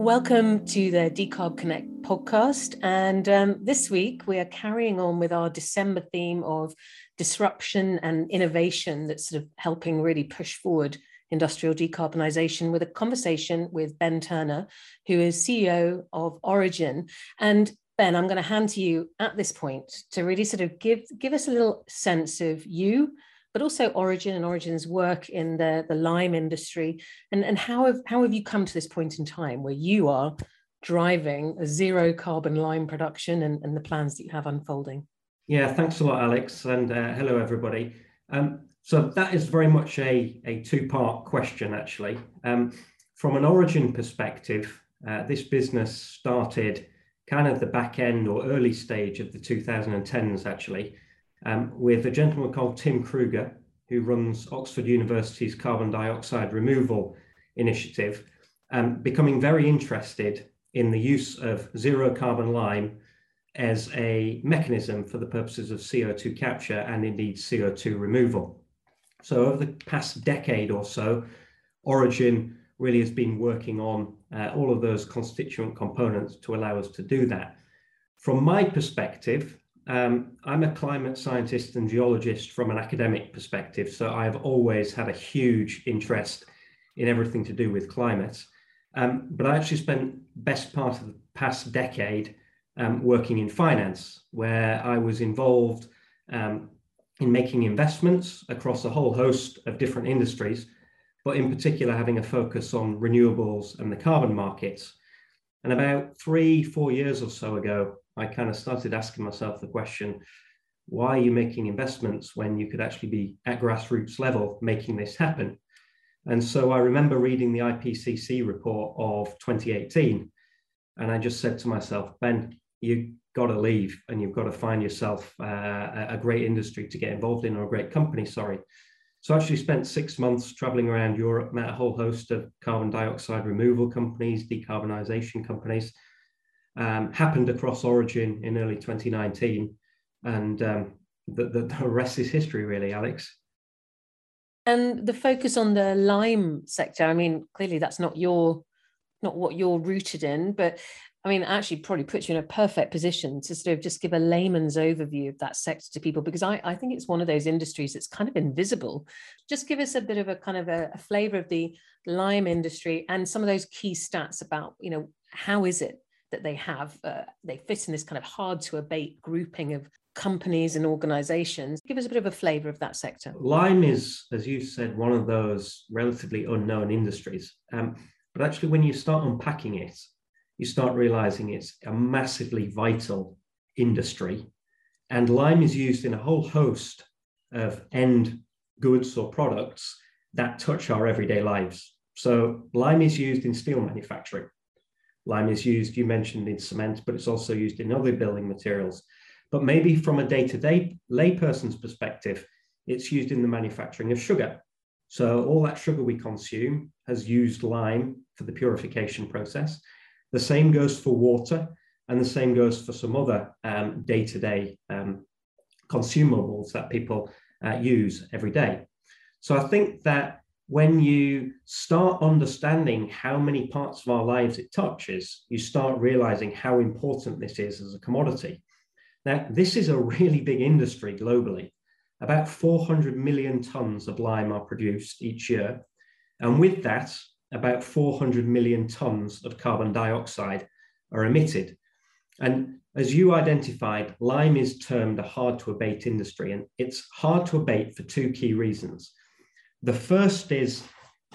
Welcome to the Decarb Connect podcast. And um, this week we are carrying on with our December theme of disruption and innovation that's sort of helping really push forward industrial decarbonisation with a conversation with Ben Turner, who is CEO of Origen. And Ben, I'm going to hand to you at this point to really sort of give, give us a little sense of you but also Origen and Origen's work in the, the lime industry. And, and how, have, how have you come to this point in time where you are driving a zero carbon lime production and, and the plans that you have unfolding? Yeah, thanks a lot, Alex. And uh, hello, everybody. Um, so that is very much a, a two-part question, actually. Um, from an Origen perspective, uh, this business started kind of the back end or early stage of the 2010s, actually um, with a gentleman called Tim Kruger, who runs Oxford University's carbon dioxide removal initiative, um, becoming very interested in the use of zero carbon lime as a mechanism for the purposes of CO2 capture and indeed CO2 removal. So over the past decade or so, Origen really has been working on uh, all of those constituent components to allow us to do that. From my perspective, um, I'm a climate scientist and geologist from an academic perspective, so I've always had a huge interest in everything to do with climate. Um, but I actually spent best part of the past decade um, working in finance, where I was involved um, in making investments across a whole host of different industries, but in particular having a focus on renewables and the carbon markets. And about three, four years or so ago, I kind of started asking myself the question, why are you making investments when you could actually be at grassroots level making this happen? And so I remember reading the IPCC report of 2018, and I just said to myself, Ben, you got to leave and you've got to find yourself uh, a great industry to get involved in or a great company, sorry. So I actually spent six months traveling around Europe, met a whole host of carbon dioxide removal companies, decarbonisation companies, um, happened across Origen in early 2019. And um, the, the, the rest is history, really, Alex. And the focus on the lime sector, I mean, clearly that's not your not what you're rooted in, but I mean, actually probably puts you in a perfect position to sort of just give a layman's overview of that sector to people, because I, I think it's one of those industries that's kind of invisible. Just give us a bit of a kind of a, a flavor of the lime industry and some of those key stats about, you know, how is it that they have, uh, they fit in this kind of hard to abate grouping of companies and organizations. Give us a bit of a flavor of that sector. Lime is, as you said, one of those relatively unknown industries. Um, but actually, when you start unpacking it, you start realizing it's a massively vital industry. And lime is used in a whole host of end goods or products that touch our everyday lives. So, lime is used in steel manufacturing. Lime is used, you mentioned, in cement, but it's also used in other building materials. But maybe from a day to day layperson's perspective, it's used in the manufacturing of sugar. So all that sugar we consume has used lime for the purification process. The same goes for water, and the same goes for some other day to day consumables that people uh, use every day. So I think that when you start understanding how many parts of our lives it touches, you start realizing how important this is as a commodity. Now, this is a really big industry globally. About 400 million tons of lime are produced each year. And with that, about 400 million tons of carbon dioxide are emitted. And as you identified, lime is termed a hard to abate industry, and it's hard to abate for two key reasons. The first is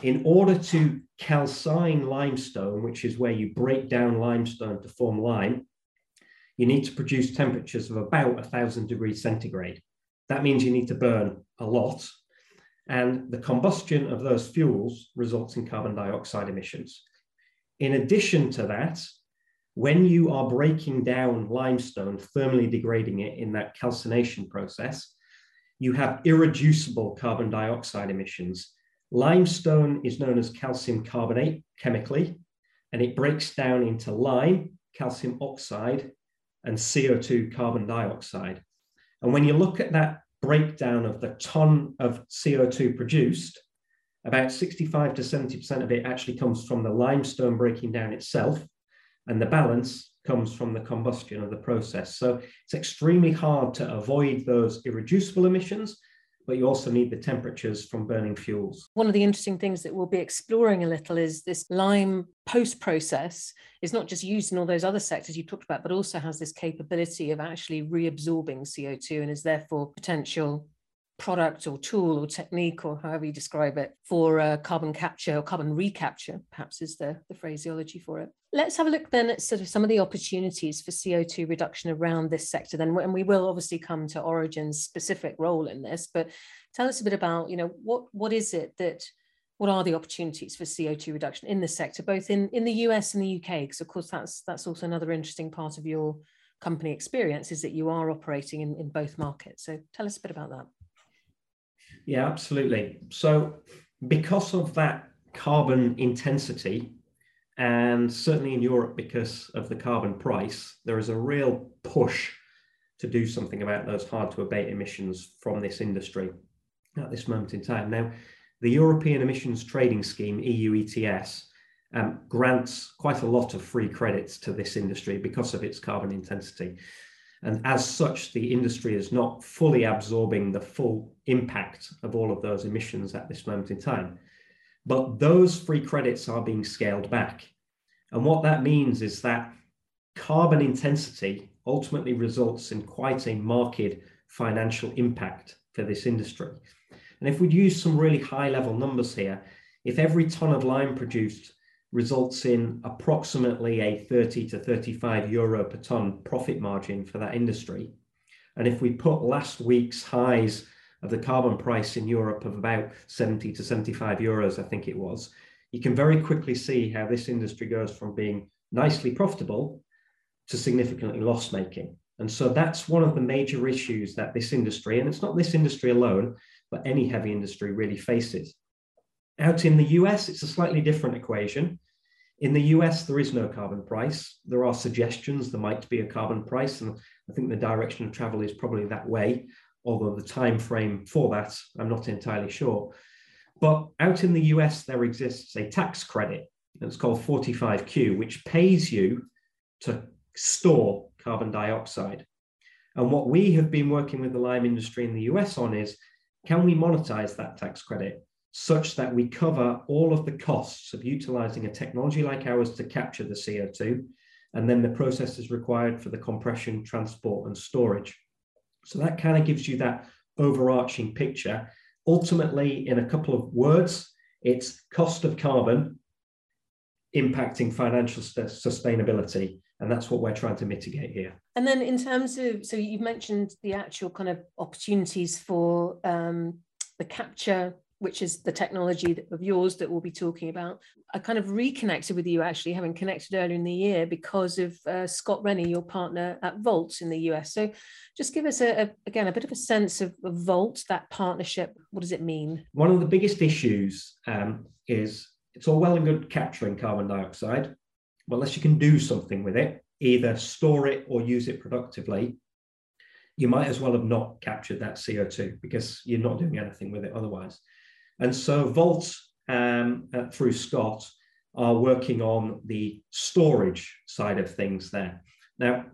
in order to calcine limestone, which is where you break down limestone to form lime, you need to produce temperatures of about 1000 degrees centigrade. That means you need to burn a lot. And the combustion of those fuels results in carbon dioxide emissions. In addition to that, when you are breaking down limestone, thermally degrading it in that calcination process, you have irreducible carbon dioxide emissions. Limestone is known as calcium carbonate chemically, and it breaks down into lime, calcium oxide, and CO2 carbon dioxide. And when you look at that breakdown of the ton of CO2 produced about 65 to 70% of it actually comes from the limestone breaking down itself, and the balance comes from the combustion of the process. So it's extremely hard to avoid those irreducible emissions, but you also need the temperatures from burning fuels. One of the interesting things that we'll be exploring a little is this lime post process is not just used in all those other sectors you talked about, but also has this capability of actually reabsorbing CO2 and is therefore potential product or tool or technique or however you describe it for uh, carbon capture or carbon recapture perhaps is the, the phraseology for it. Let's have a look then at sort of some of the opportunities for co2 reduction around this sector then and we will obviously come to Origen's specific role in this but tell us a bit about you know what what is it that what are the opportunities for co2 reduction in this sector both in in the us and the uk because of course that's that's also another interesting part of your company experience is that you are operating in, in both markets. So tell us a bit about that yeah, absolutely. So, because of that carbon intensity, and certainly in Europe, because of the carbon price, there is a real push to do something about those hard to abate emissions from this industry at this moment in time. Now, the European Emissions Trading Scheme, EU ETS, um, grants quite a lot of free credits to this industry because of its carbon intensity. And as such, the industry is not fully absorbing the full impact of all of those emissions at this moment in time. But those free credits are being scaled back. And what that means is that carbon intensity ultimately results in quite a marked financial impact for this industry. And if we'd use some really high level numbers here, if every ton of lime produced results in approximately a 30 to 35 euro per ton profit margin for that industry. And if we put last week's highs of the carbon price in Europe of about 70 to 75 euros, I think it was, you can very quickly see how this industry goes from being nicely profitable to significantly loss making. And so that's one of the major issues that this industry, and it's not this industry alone, but any heavy industry really faces. Out in the US, it's a slightly different equation. In the US, there is no carbon price. There are suggestions there might be a carbon price, and I think the direction of travel is probably that way. Although the time frame for that, I'm not entirely sure. But out in the US, there exists a tax credit. It's called 45Q, which pays you to store carbon dioxide. And what we have been working with the lime industry in the US on is can we monetize that tax credit? Such that we cover all of the costs of utilizing a technology like ours to capture the CO2, and then the processes required for the compression, transport, and storage. So that kind of gives you that overarching picture. Ultimately, in a couple of words, it's cost of carbon impacting financial sustainability. And that's what we're trying to mitigate here. And then, in terms of, so you've mentioned the actual kind of opportunities for um, the capture which is the technology of yours that we'll be talking about. I kind of reconnected with you actually, having connected earlier in the year because of uh, Scott Rennie, your partner at Vault in the US. So just give us a, a again a bit of a sense of, of, Vault, that partnership. What does it mean? One of the biggest issues um, is it's all well and good capturing carbon dioxide, but unless you can do something with it, either store it or use it productively, you might as well have not captured that CO2 because you're not doing anything with it otherwise. And so Vault, um, uh, through Scott, are working on the storage side of things there. Now,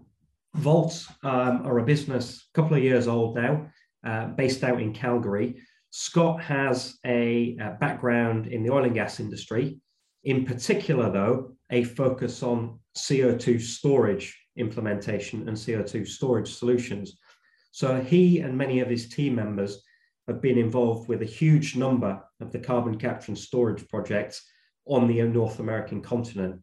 Vault um, are a business a couple of years old now, uh, based out in Calgary. Scott has a, a background in the oil and gas industry, in particular, though, a focus on CO2 storage implementation and CO2 storage solutions. So he and many of his team members have been involved with a huge number of the carbon capture and storage projects on the North American continent.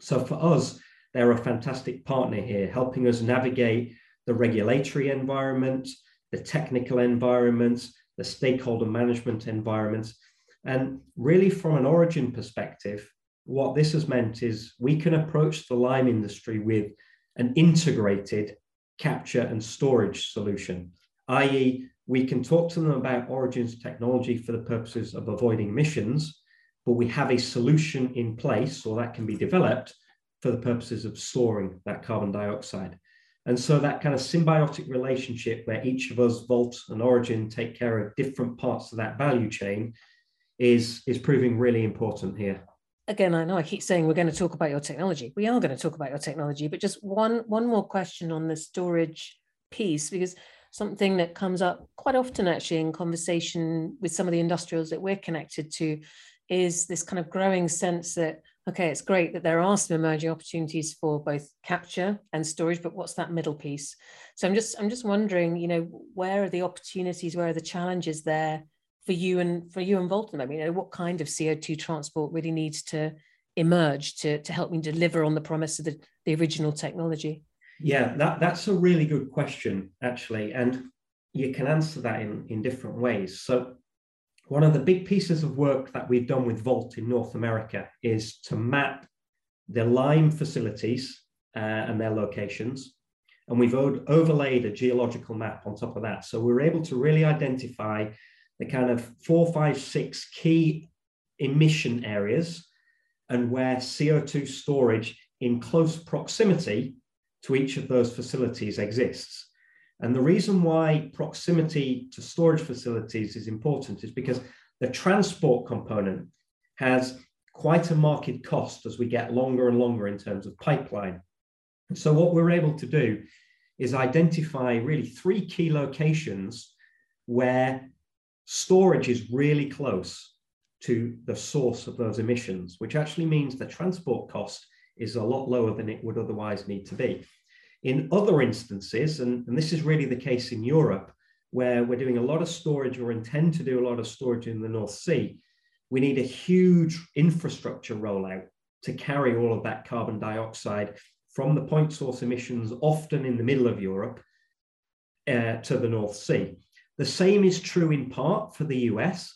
So for us, they're a fantastic partner here, helping us navigate the regulatory environment, the technical environment, the stakeholder management environment. And really, from an Origen perspective, what this has meant is we can approach the lime industry with an integrated capture and storage solution, i.e., we can talk to them about Origen's technology for the purposes of avoiding emissions, but we have a solution in place or that can be developed for the purposes of storing that carbon dioxide. And so that kind of symbiotic relationship where each of us, Vault and Origen, take care of different parts of that value chain is, is proving really important here. Again, I know I keep saying we're going to talk about your technology. We are going to talk about your technology, but just one one more question on the storage piece, because something that comes up quite often actually in conversation with some of the industrials that we're connected to is this kind of growing sense that okay it's great that there are some emerging opportunities for both capture and storage but what's that middle piece? So i'm just i'm just wondering you know where are the opportunities where are the challenges there for you and for you involved in them you know what kind of co2 transport really needs to emerge to, to help me deliver on the promise of the, the original technology yeah that, that's a really good question actually and you can answer that in, in different ways so one of the big pieces of work that we've done with Vault in North America is to map the Lime facilities uh, and their locations. And we've overlaid a geological map on top of that. So we're able to really identify the kind of four, five, six key emission areas and where CO2 storage in close proximity to each of those facilities exists. And the reason why proximity to storage facilities is important is because the transport component has quite a marked cost as we get longer and longer in terms of pipeline. And so what we're able to do is identify really three key locations where storage is really close to the source of those emissions, which actually means the transport cost is a lot lower than it would otherwise need to be. In other instances, and, and this is really the case in Europe, where we're doing a lot of storage or intend to do a lot of storage in the North Sea, we need a huge infrastructure rollout to carry all of that carbon dioxide from the point source emissions, often in the middle of Europe, uh, to the North Sea. The same is true in part for the US.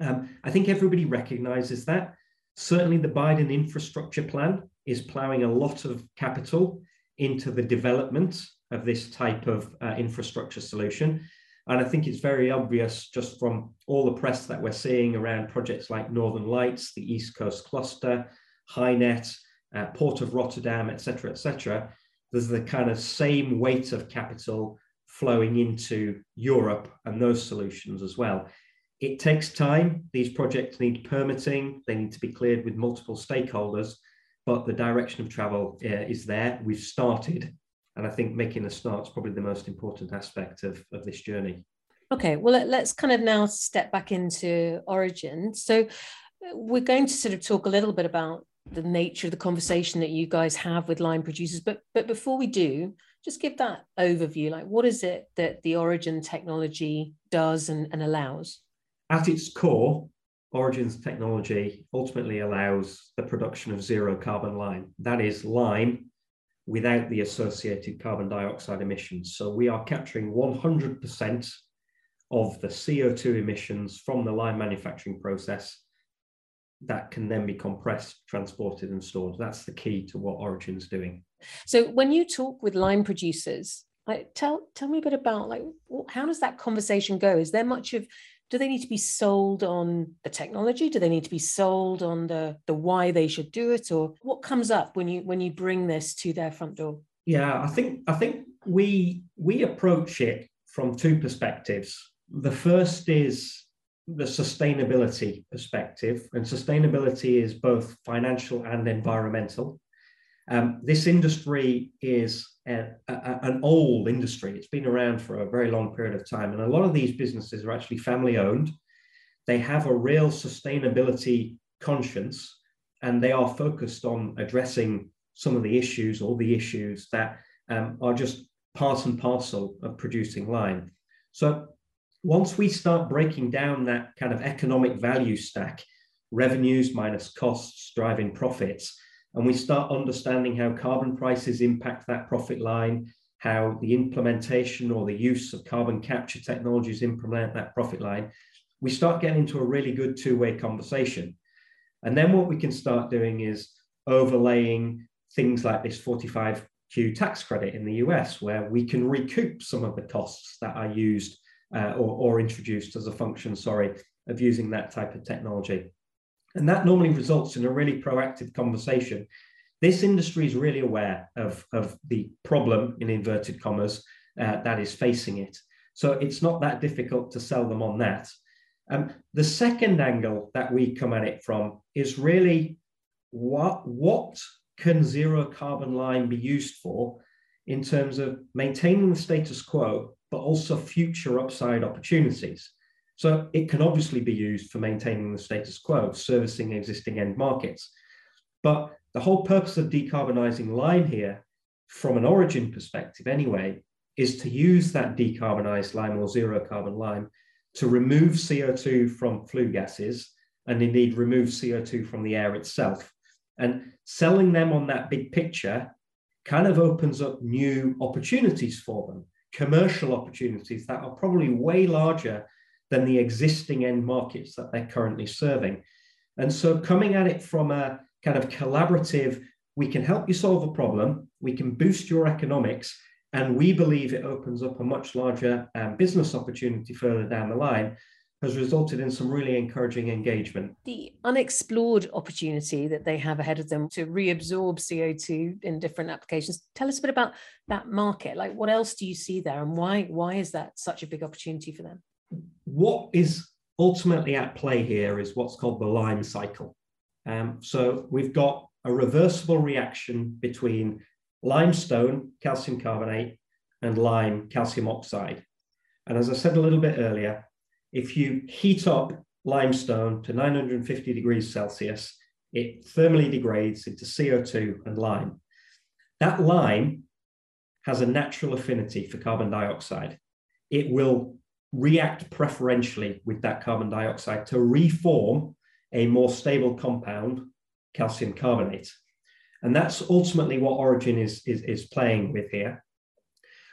Um, I think everybody recognizes that. Certainly, the Biden infrastructure plan is plowing a lot of capital into the development of this type of uh, infrastructure solution. And I think it's very obvious just from all the press that we're seeing around projects like Northern Lights, the East Coast Cluster, HyNet, uh, Port of Rotterdam, et cetera, et cetera. There's the kind of same weight of capital flowing into Europe and those solutions as well. It takes time. These projects need permitting. They need to be cleared with multiple stakeholders but the direction of travel uh, is there. We've started, and I think making a start is probably the most important aspect of, of this journey. Okay, well, let's kind of now step back into Origen. So, uh, we're going to sort of talk a little bit about the nature of the conversation that you guys have with lime producers. But but before we do, just give that overview. Like, what is it that the Origen technology does and, and allows? At its core, Origen's technology ultimately allows the production of zero carbon lime. That is lime without the associated carbon dioxide emissions. So we are capturing 100% of the CO2 emissions from the lime manufacturing process that can then be compressed, transported, and stored. That's the key to what Origen's doing. So when you talk with lime producers, like tell tell me a bit about like how does that conversation go? Is there much of do they need to be sold on the technology? Do they need to be sold on the the why they should do it? Or what comes up when you when you bring this to their front door? Yeah i think i think we we approach it from two perspectives. The first is the sustainability perspective and sustainability is both financial and environmental um, this industry is a, a, an old industry. It's been around for a very long period of time. And a lot of these businesses are actually family owned. They have a real sustainability conscience and they are focused on addressing some of the issues, all the issues that um, are just part and parcel of producing lime. So once we start breaking down that kind of economic value stack, revenues minus costs driving profits, and we start understanding how carbon prices impact that profit line, how the implementation or the use of carbon capture technologies implement that profit line, we start getting into a really good two way conversation. And then what we can start doing is overlaying things like this 45Q tax credit in the US, where we can recoup some of the costs that are used uh, or, or introduced as a function, sorry, of using that type of technology. And that normally results in a really proactive conversation. This industry is really aware of, of the problem, in inverted commas, uh, that is facing it. So it's not that difficult to sell them on that. Um, the second angle that we come at it from is really what, what can zero carbon lime be used for in terms of maintaining the status quo, but also future upside opportunities. So it can obviously be used for maintaining the status quo, servicing existing end markets. But the whole purpose of decarbonizing lime here, from an Origen perspective anyway, is to use that decarbonized lime or zero carbon lime to remove CO2 from flue gases and indeed remove CO2 from the air itself. And selling them on that big picture kind of opens up new opportunities for them, commercial opportunities that are probably way larger than the existing end markets that they're currently serving. And so coming at it from a kind of collaborative, we can help you solve a problem, we can boost your economics, and we believe it opens up a much larger um, business opportunity further down the line has resulted in some really encouraging engagement. The unexplored opportunity that they have ahead of them to reabsorb CO2 in different applications. Tell us a bit about that market. Like what else do you see there and why why is that such a big opportunity for them? What is ultimately at play here is what's called the lime cycle. Um, so we've got a reversible reaction between limestone, calcium carbonate, and lime, calcium oxide. And as I said a little bit earlier, if you heat up limestone to 950 degrees Celsius, it thermally degrades into CO2 and lime. That lime has a natural affinity for carbon dioxide. It will react preferentially with that carbon dioxide to reform a more stable compound, calcium carbonate. And that's ultimately what Origen is, is, is playing with here.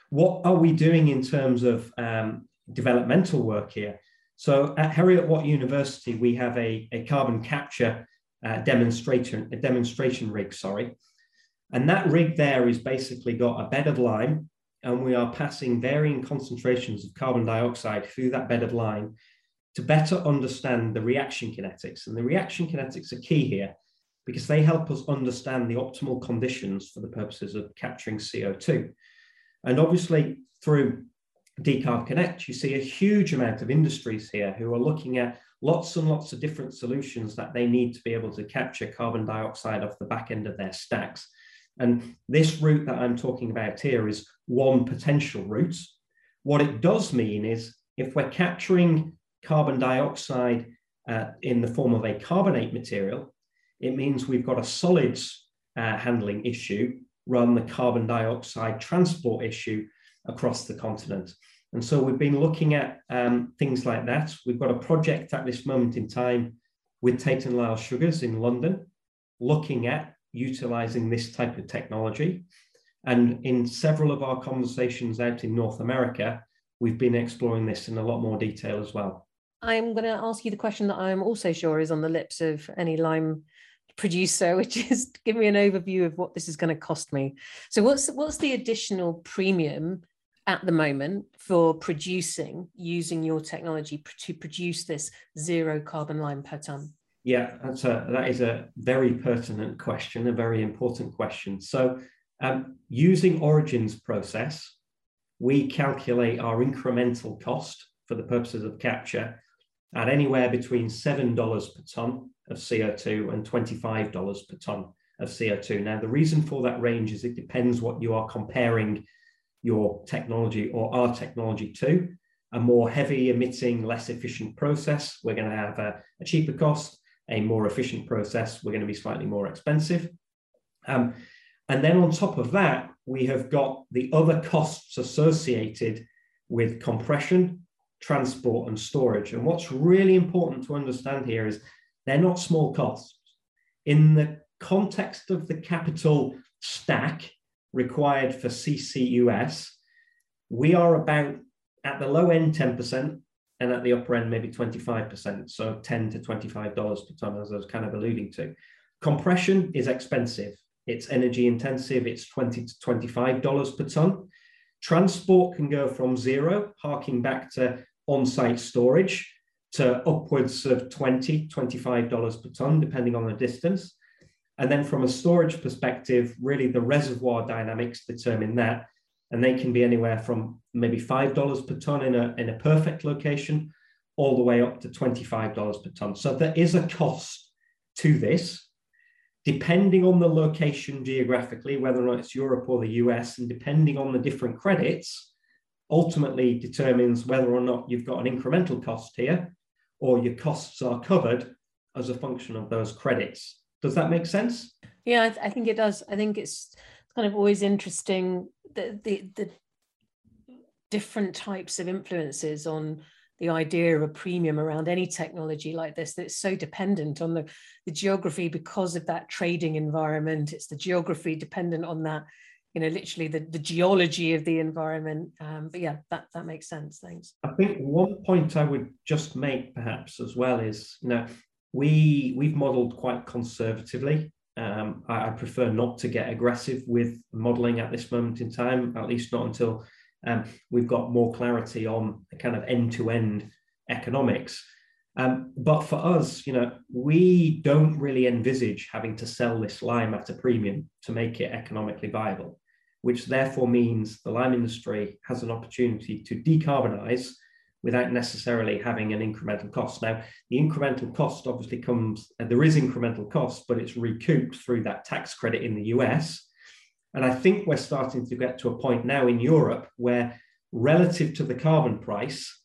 What are we doing in terms of um, developmental work here? So at Heriot Watt University, we have a, a carbon capture uh, demonstration, a demonstration rig, sorry. And that rig there is basically got a bed of lime and we are passing varying concentrations of carbon dioxide through that bed of lime to better understand the reaction kinetics. And the reaction kinetics are key here because they help us understand the optimal conditions for the purposes of capturing CO2. And obviously, through Decarb Connect, you see a huge amount of industries here who are looking at lots and lots of different solutions that they need to be able to capture carbon dioxide off the back end of their stacks. And this route that I'm talking about here is one potential route. What it does mean is if we're capturing carbon dioxide uh, in the form of a carbonate material, it means we've got a solids uh, handling issue rather than the carbon dioxide transport issue across the continent. And so we've been looking at um, things like that. We've got a project at this moment in time with Tate and Lyle Sugars in London, looking at utilizing this type of technology. And in several of our conversations out in North America, we've been exploring this in a lot more detail as well. I'm going to ask you the question that I'm also sure is on the lips of any lime producer, which is give me an overview of what this is going to cost me. So what's what's the additional premium at the moment for producing using your technology to produce this zero carbon lime per ton? Yeah, that's a, that is a very pertinent question, a very important question. So, um, using Origen's process, we calculate our incremental cost for the purposes of capture at anywhere between $7 per ton of CO2 and $25 per ton of CO2. Now, the reason for that range is it depends what you are comparing your technology or our technology to. A more heavy emitting, less efficient process, we're going to have a, a cheaper cost. A more efficient process, we're going to be slightly more expensive. Um, and then on top of that, we have got the other costs associated with compression, transport, and storage. And what's really important to understand here is they're not small costs. In the context of the capital stack required for CCUS, we are about at the low end 10% and at the upper end maybe 25%. So 10 to $25 per ton, as I was kind of alluding to. Compression is expensive. It's energy intensive. It's 20 to $25 per ton. Transport can go from zero, harking back to on-site storage, to upwards of 20 $25 per ton, depending on the distance. And then from a storage perspective, really the reservoir dynamics determine that. And they can be anywhere from maybe $5 per ton in a, in a perfect location, all the way up to $25 per ton. So there is a cost to this, depending on the location geographically, whether or not it's Europe or the US, and depending on the different credits, ultimately determines whether or not you've got an incremental cost here or your costs are covered as a function of those credits. Does that make sense? Yeah, I, th- I think it does. I think it's kind of always interesting the, the, the different types of influences on the idea of a premium around any technology like this that's so dependent on the, the geography because of that trading environment. It's the geography dependent on that you know literally the, the geology of the environment. Um, but yeah that that makes sense. Thanks. I think one point i would just make perhaps as well is you know we we've modeled quite conservatively um, I, I, prefer not to get aggressive with modeling at this moment in time at least not until um, we've got more clarity on the kind of end-to-end economics. Um, but for us, you know, we don't really envisage having to sell this lime at a premium to make it economically viable which therefore means the lime industry has an opportunity to decarbonize without necessarily having an incremental cost. Now, the incremental cost obviously comes, uh, there is incremental cost, but it's recouped through that tax credit in the US. And I think we're starting to get to a point now in Europe where, relative to the carbon price,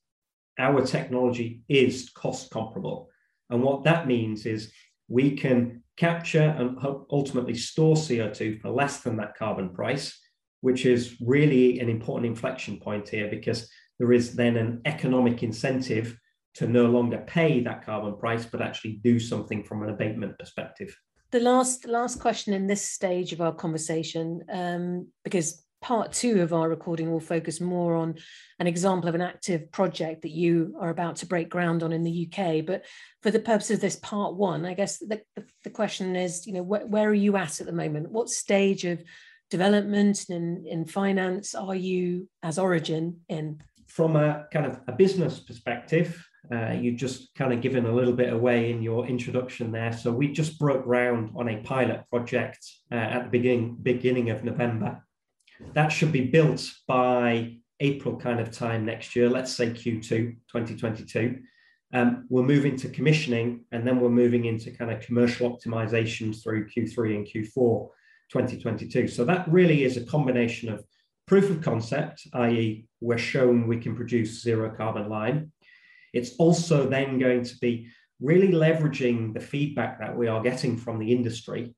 our technology is cost comparable. And what that means is we can capture and ultimately store CO2 for less than that carbon price which is really an important inflection point here because there is then an economic incentive to no longer pay that carbon price, but actually do something from an abatement perspective. The last last question in this stage of our conversation, um, because part two of our recording will focus more on an example of an active project that you are about to break ground on in the UK. But for the purpose of this part one, I guess the, the, the question is, you know, wh- where are you at at the moment? What stage of development and in finance are you as Origen in? From a kind of a business perspective, uh, you just kind of given a little bit away in your introduction there. So we just broke ground on a pilot project uh, at the beginning beginning of November. That should be built by April kind of time next year. Let's say Q2 2022. Um, we're moving to commissioning, and then we're moving into kind of commercial optimizations through Q3 and Q4 2022. So that really is a combination of proof of concept, i.e., we're shown we can produce zero carbon lime. It's also then going to be really leveraging the feedback that we are getting from the industry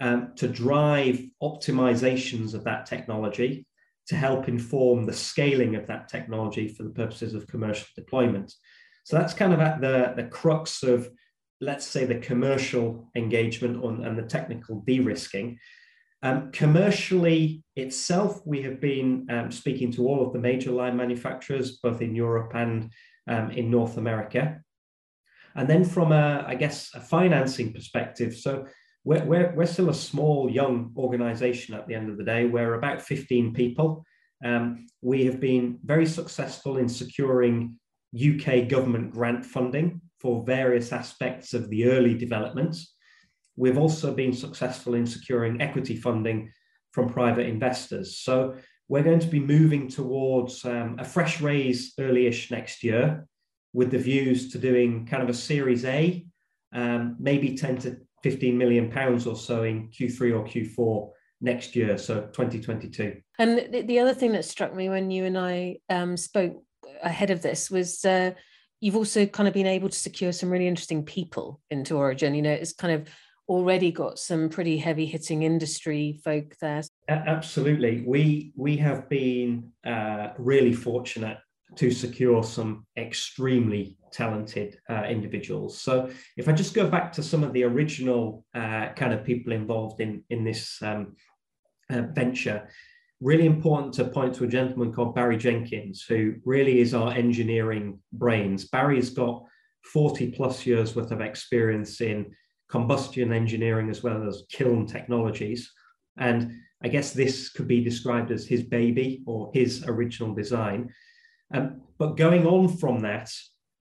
um, to drive optimizations of that technology to help inform the scaling of that technology for the purposes of commercial deployment. So that's kind of at the, the crux of, let's say, the commercial engagement on, and the technical de risking. Um, commercially itself, we have been um, speaking to all of the major lime manufacturers, both in Europe and um, in North America. And then from a, I guess, a financing perspective, so we're, we're, we're still a small, young organization at the end of the day. We're about 15 people. Um, we have been very successful in securing UK government grant funding for various aspects of the early development. We've also been successful in securing equity funding from private investors. So we're going to be moving towards um, a fresh raise early-ish next year with the views to doing kind of a Series A, um, maybe 10 to 15 million pounds or so in Q3 or Q4 next year, so 2022. And the, the other thing that struck me when you and I um, spoke ahead of this was uh, you've also kind of been able to secure some really interesting people into Origen. You know, it's kind of already got some pretty heavy hitting industry folk there. Absolutely. We, we have been uh, really fortunate to secure some extremely talented uh, individuals. So if I just go back to some of the original uh, kind of people involved in, in this um, uh, venture, really important to point to a gentleman called Barry Jenkins, who really is our engineering brains. Barry's got 40 plus years worth of experience in combustion engineering as well as kiln technologies. And I guess this could be described as his baby or his original design. Um, but going on from that,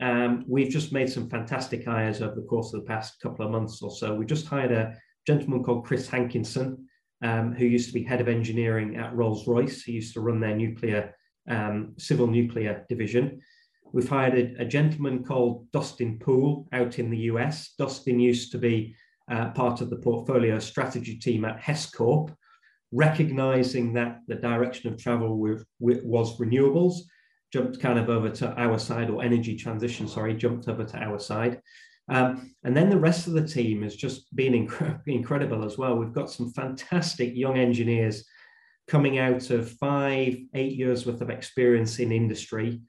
um, we've just made some fantastic hires over the course of the past couple of months or so. We just hired a gentleman called Chris Hankinson, um, who used to be head of engineering at Rolls Royce. He used to run their nuclear, um, civil nuclear division. We've hired a, a, gentleman called Dustin Poole out in the US. Dustin used to be uh, part of the portfolio strategy team at Hess Corp, recognizing that the direction of travel with, with, was renewables, jumped kind of over to our side, or energy transition, sorry, jumped over to our side. Um, and then the rest of the team has just been inc- incredible as well. We've got some fantastic young engineers coming out of five, eight years worth of experience in industry,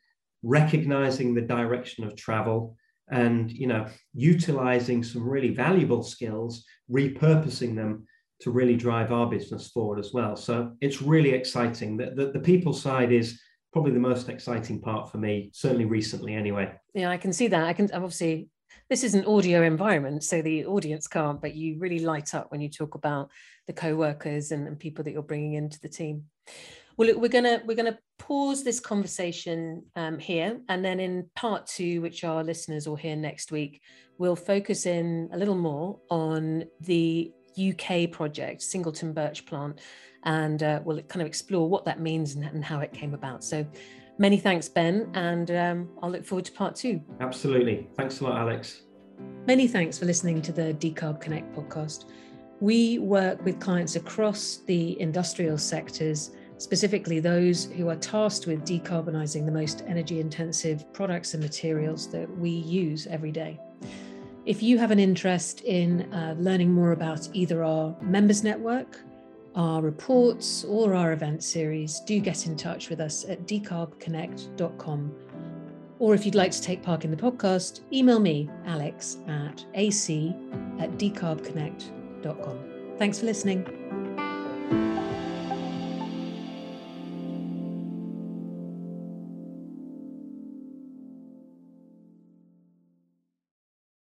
recognizing the direction of travel and you know utilizing some really valuable skills repurposing them to really drive our business forward as well. So it's really exciting. That the, the people side is probably the most exciting part for me certainly recently anyway. Yeah i can see that. I can obviously this is an audio environment, so the audience can't, but you really light up when you talk about the co-workers and, and people that you're bringing into the team. Well, look, we're gonna we're gonna pause this conversation um, here, and then in part two, which our listeners will hear next week, we'll focus in a little more on the UK project, Singleton Birch Plant, and uh, we'll kind of explore what that means and, and how it came about. So Many thanks, Ben, and um, I'll look forward to part two. Absolutely. Thanks a lot, Alex. Many thanks for listening to the Decarb Connect podcast. We work with clients across the industrial sectors, specifically those who are tasked with decarbonising the most energy intensive products and materials that we use every day. If you have an interest in uh, learning more about either our members network, our reports or our event series, do get in touch with us at decarbconnect.com. Or if you'd like to take part in the podcast, email me, alex at ac at decarbconnect.com. Thanks for listening.